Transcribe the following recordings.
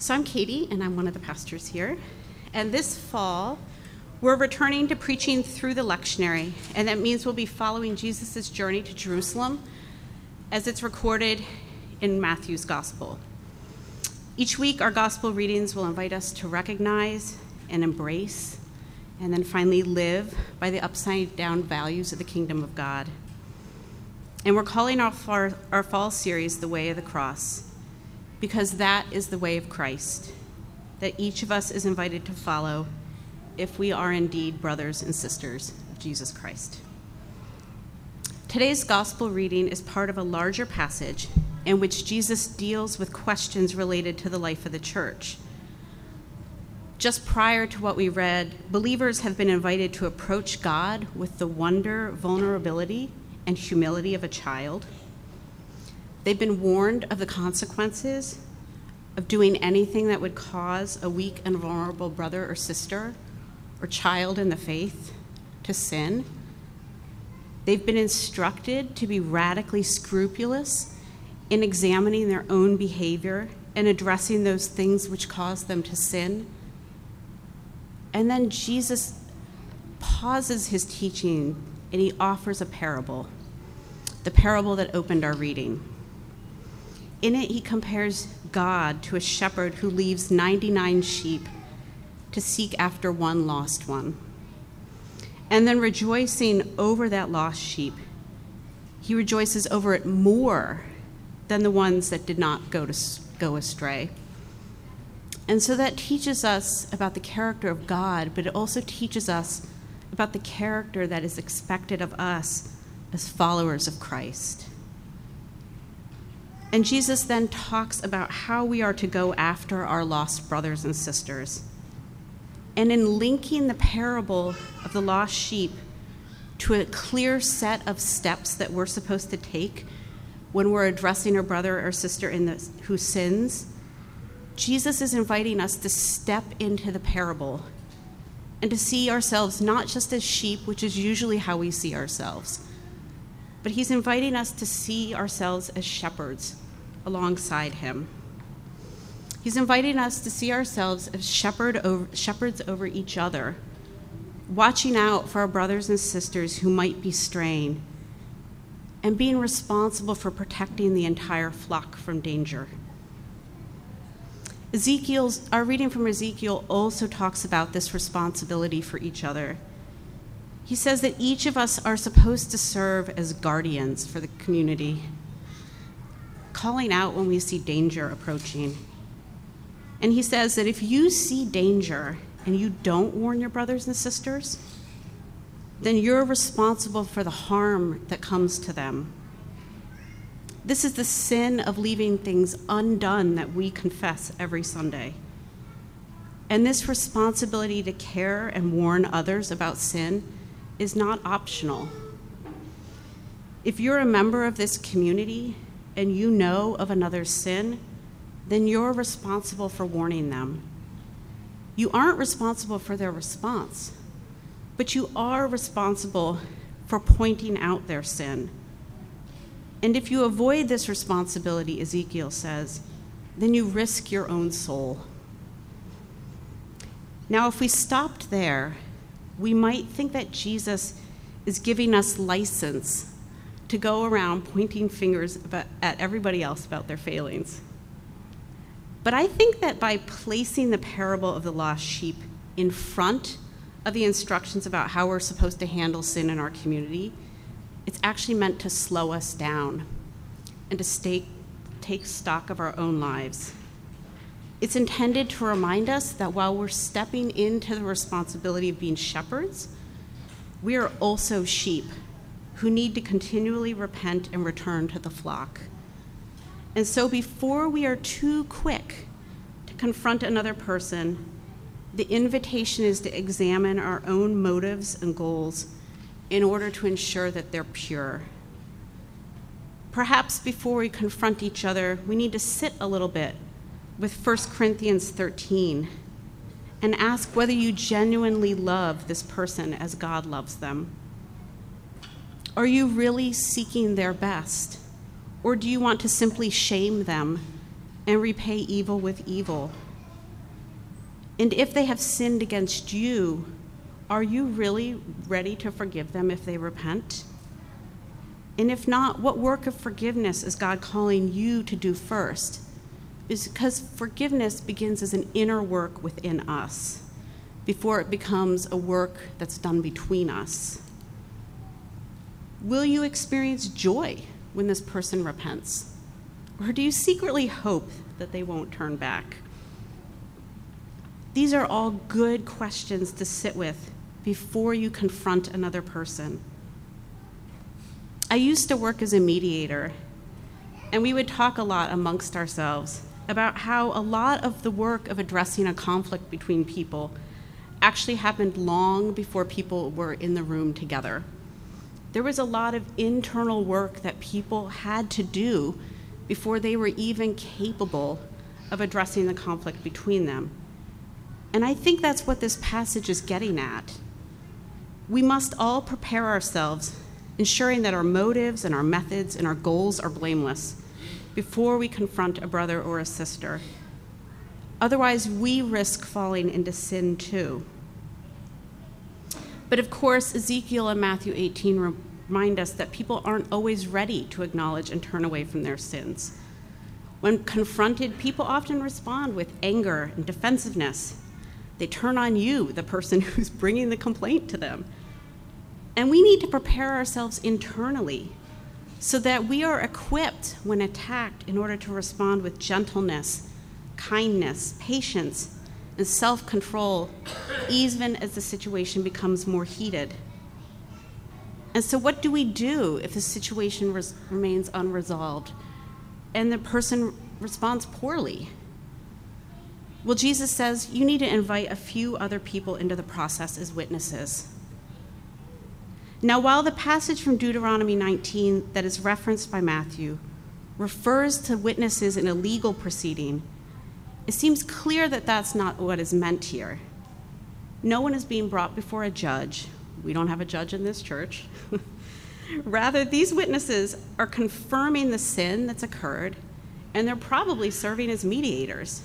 So I'm Katie, and I'm one of the pastors here. And this fall, we're returning to preaching through the lectionary, and that means we'll be following Jesus' journey to Jerusalem as it's recorded in Matthew's Gospel. Each week, our Gospel readings will invite us to recognize and embrace, and then finally live by the upside down values of the kingdom of God. And we're calling our, our fall series The Way of the Cross because that is the way of Christ that each of us is invited to follow if we are indeed brothers and sisters of Jesus Christ. Today's gospel reading is part of a larger passage in which Jesus deals with questions related to the life of the church. Just prior to what we read, believers have been invited to approach God with the wonder, vulnerability, and humility of a child They've been warned of the consequences of doing anything that would cause a weak and vulnerable brother or sister or child in the faith to sin. They've been instructed to be radically scrupulous in examining their own behavior and addressing those things which cause them to sin. And then Jesus pauses his teaching and he offers a parable, the parable that opened our reading. In it, he compares God to a shepherd who leaves 99 sheep to seek after one lost one. And then, rejoicing over that lost sheep, he rejoices over it more than the ones that did not go, to, go astray. And so that teaches us about the character of God, but it also teaches us about the character that is expected of us as followers of Christ. And Jesus then talks about how we are to go after our lost brothers and sisters. And in linking the parable of the lost sheep to a clear set of steps that we're supposed to take when we're addressing a brother or sister in the, who sins, Jesus is inviting us to step into the parable and to see ourselves not just as sheep, which is usually how we see ourselves, but he's inviting us to see ourselves as shepherds alongside him. He's inviting us to see ourselves as shepherd over, shepherds over each other, watching out for our brothers and sisters who might be straying, and being responsible for protecting the entire flock from danger. Ezekiel's, our reading from Ezekiel also talks about this responsibility for each other. He says that each of us are supposed to serve as guardians for the community calling out when we see danger approaching. And he says that if you see danger and you don't warn your brothers and sisters, then you're responsible for the harm that comes to them. This is the sin of leaving things undone that we confess every Sunday. And this responsibility to care and warn others about sin is not optional. If you're a member of this community and you know of another's sin, then you're responsible for warning them. You aren't responsible for their response, but you are responsible for pointing out their sin. And if you avoid this responsibility, Ezekiel says, then you risk your own soul. Now, if we stopped there, we might think that Jesus is giving us license to go around pointing fingers at everybody else about their failings. But I think that by placing the parable of the lost sheep in front of the instructions about how we're supposed to handle sin in our community, it's actually meant to slow us down and to stay, take stock of our own lives. It's intended to remind us that while we're stepping into the responsibility of being shepherds, we are also sheep who need to continually repent and return to the flock. And so, before we are too quick to confront another person, the invitation is to examine our own motives and goals in order to ensure that they're pure. Perhaps before we confront each other, we need to sit a little bit with 1 Corinthians 13 and ask whether you genuinely love this person as God loves them. Are you really seeking their best? Or do you want to simply shame them and repay evil with evil And if they have sinned against you, are you really ready to forgive them if they repent? And if not, what work of forgiveness is God calling you to do first? Because forgiveness begins as an inner work within us before it becomes a work that's done between us. Will you experience joy when this person repents? Or do you secretly hope that they won't turn back? These are all good questions to sit with before you confront another person. I used to work as a mediator, and we would talk a lot amongst ourselves about how a lot of the work of addressing a conflict between people actually happened long before people were in the room together. There was a lot of internal work that people had to do before they were even capable of addressing the conflict between them. And I think that's what this passage is getting at. We must all prepare ourselves ensuring that our motives and our methods and our goals are blameless before we confront a brother or a sister. Otherwise, we risk falling into sin too. But of course, Ezekiel and Matthew 18 remind us that people aren't always ready to acknowledge and turn away from their sins. When confronted, people often respond with anger and defensiveness. They turn on you, the person who's bringing the complaint to them. And we need to prepare ourselves internally so that we are equipped when attacked in order to respond with gentleness, kindness, patience, and self control, even as the situation becomes more heated. And so, what do we do if the situation res- remains unresolved and the person responds poorly? Well, Jesus says you need to invite a few other people into the process as witnesses. Now, while the passage from Deuteronomy 19 that is referenced by Matthew refers to witnesses in a legal proceeding, it seems clear that that's not what is meant here. No one is being brought before a judge. We don't have a judge in this church. Rather, these witnesses are confirming the sin that's occurred, and they're probably serving as mediators.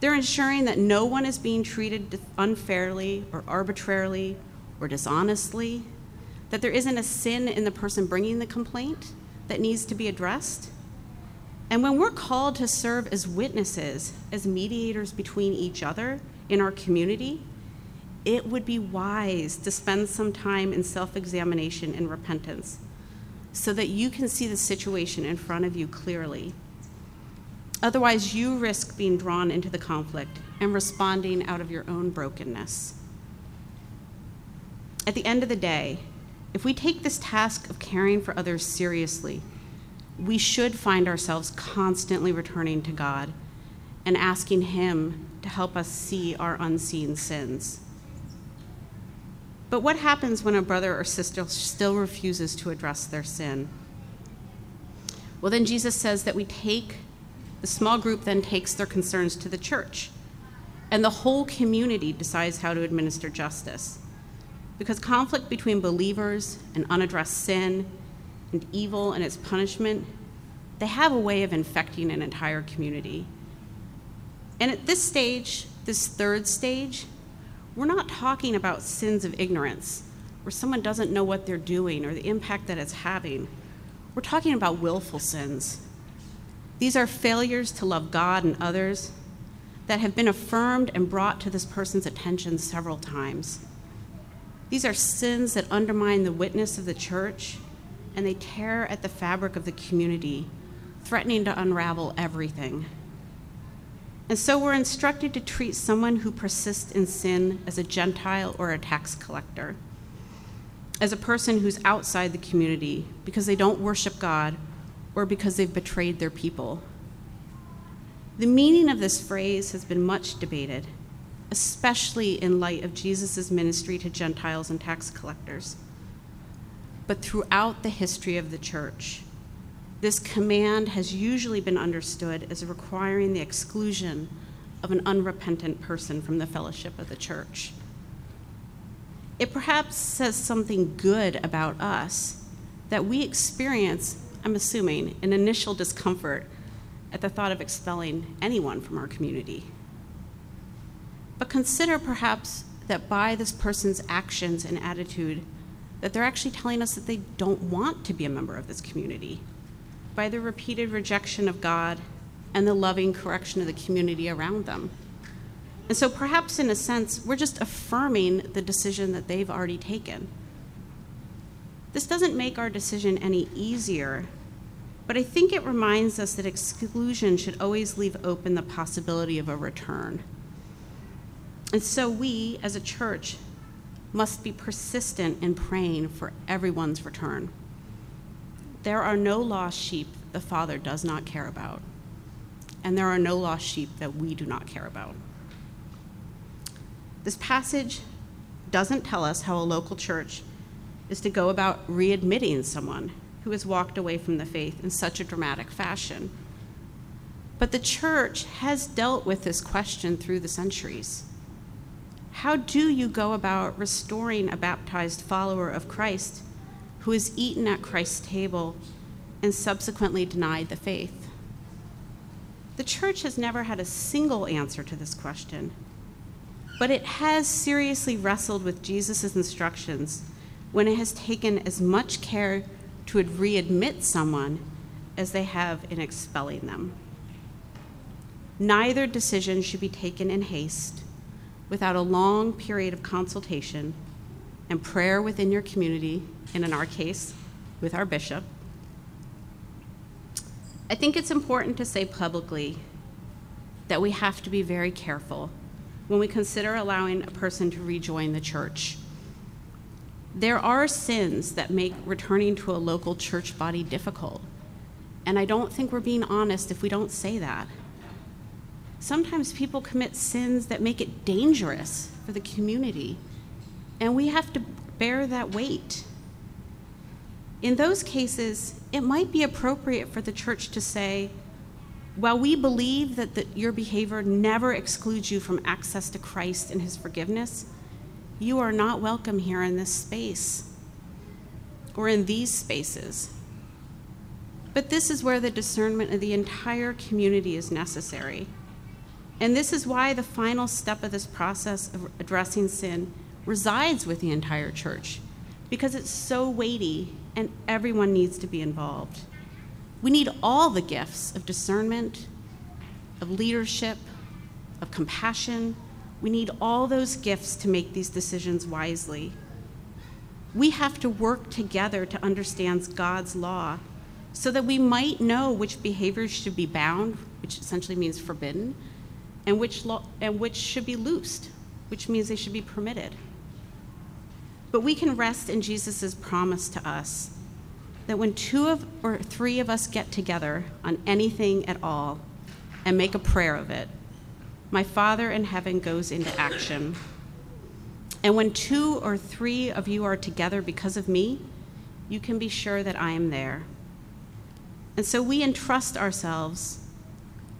They're ensuring that no one is being treated unfairly or arbitrarily or dishonestly that there isn't a sin in the person bringing the complaint that needs to be addressed. And when we're called to serve as witnesses, as mediators between each other in our community, it would be wise to spend some time in self examination and repentance so that you can see the situation in front of you clearly. Otherwise, you risk being drawn into the conflict and responding out of your own brokenness. At the end of the day, if we take this task of caring for others seriously, we should find ourselves constantly returning to God and asking Him to help us see our unseen sins. But what happens when a brother or sister still refuses to address their sin? Well, then Jesus says that we take, the small group then takes their concerns to the church, and the whole community decides how to administer justice. Because conflict between believers and unaddressed sin and evil and its punishment, they have a way of infecting an entire community. And at this stage, this third stage, we're not talking about sins of ignorance, where someone doesn't know what they're doing or the impact that it's having. We're talking about willful sins. These are failures to love God and others that have been affirmed and brought to this person's attention several times. These are sins that undermine the witness of the church and they tear at the fabric of the community, threatening to unravel everything. And so we're instructed to treat someone who persists in sin as a Gentile or a tax collector, as a person who's outside the community because they don't worship God or because they've betrayed their people. The meaning of this phrase has been much debated especially in light of Jesus' ministry to Gentiles and tax collectors. But throughout the history of the church, this command has usually been understood as requiring the exclusion of an unrepentant person from the fellowship of the church. It perhaps says something good about us that we experience, I'm assuming, an initial discomfort at the thought of expelling anyone from our community. But consider perhaps that by this person's actions and attitude, that they're actually telling us that they don't want to be a member of this community. By the repeated rejection of God and the loving correction of the community around them. And so, perhaps in a sense, we're just affirming the decision that they've already taken. This doesn't make our decision any easier, but I think it reminds us that exclusion should always leave open the possibility of a return. And so, we as a church must be persistent in praying for everyone's return. There are no lost sheep the Father does not care about, and there are no lost sheep that we do not care about. This passage doesn't tell us how a local church is to go about readmitting someone who has walked away from the faith in such a dramatic fashion. But the church has dealt with this question through the centuries. How do you go about restoring a baptized follower of Christ who has eaten at Christ's table and subsequently denied the faith? The church has never had a single answer to this question but it has seriously wrestled with Jesus' instructions when it has taken as much care to readmit someone as they have in expelling them. Neither decision should be taken in haste without a long period of consultation and prayer within your community, and in our case, with our bishop. I think it's important to say publicly that we have to be very careful when we consider allowing a person to rejoin the church. There are sins that make returning to a local church body difficult, and I don't think we're being honest if we don't say that. Sometimes people commit sins that make it dangerous for the community, and we have to bear that weight. In those cases, it might be appropriate for the church to say, while we believe that the, your behavior never excludes you from access to Christ and his forgiveness, you are not welcome here in this space or in these spaces. But this is where the discernment of the entire community is necessary. And this is why the final step of this process of addressing sin resides with the entire church, because it's so weighty and everyone needs to be involved. We need all the gifts of discernment, of leadership, of compassion. We need all those gifts to make these decisions wisely. We have to work together to understand God's law so that we might know which behaviors should be bound, which essentially means forbidden, and which, lo- and which should be loosed, which means they should be permitted. But we can rest in Jesus' promise to us that when two of or three of us get together on anything at all and make a prayer of it, my Father in heaven goes into action. And when two or three of you are together because of me, you can be sure that I am there. And so we entrust ourselves,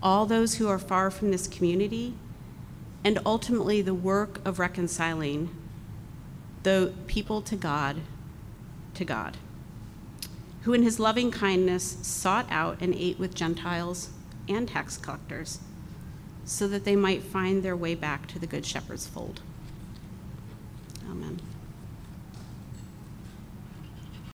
all those who are far from this community, and ultimately the work of reconciling the people to God, to God who in his loving kindness sought out and ate with Gentiles and tax collectors, so that they might find their way back to the Good Shepherd's fold.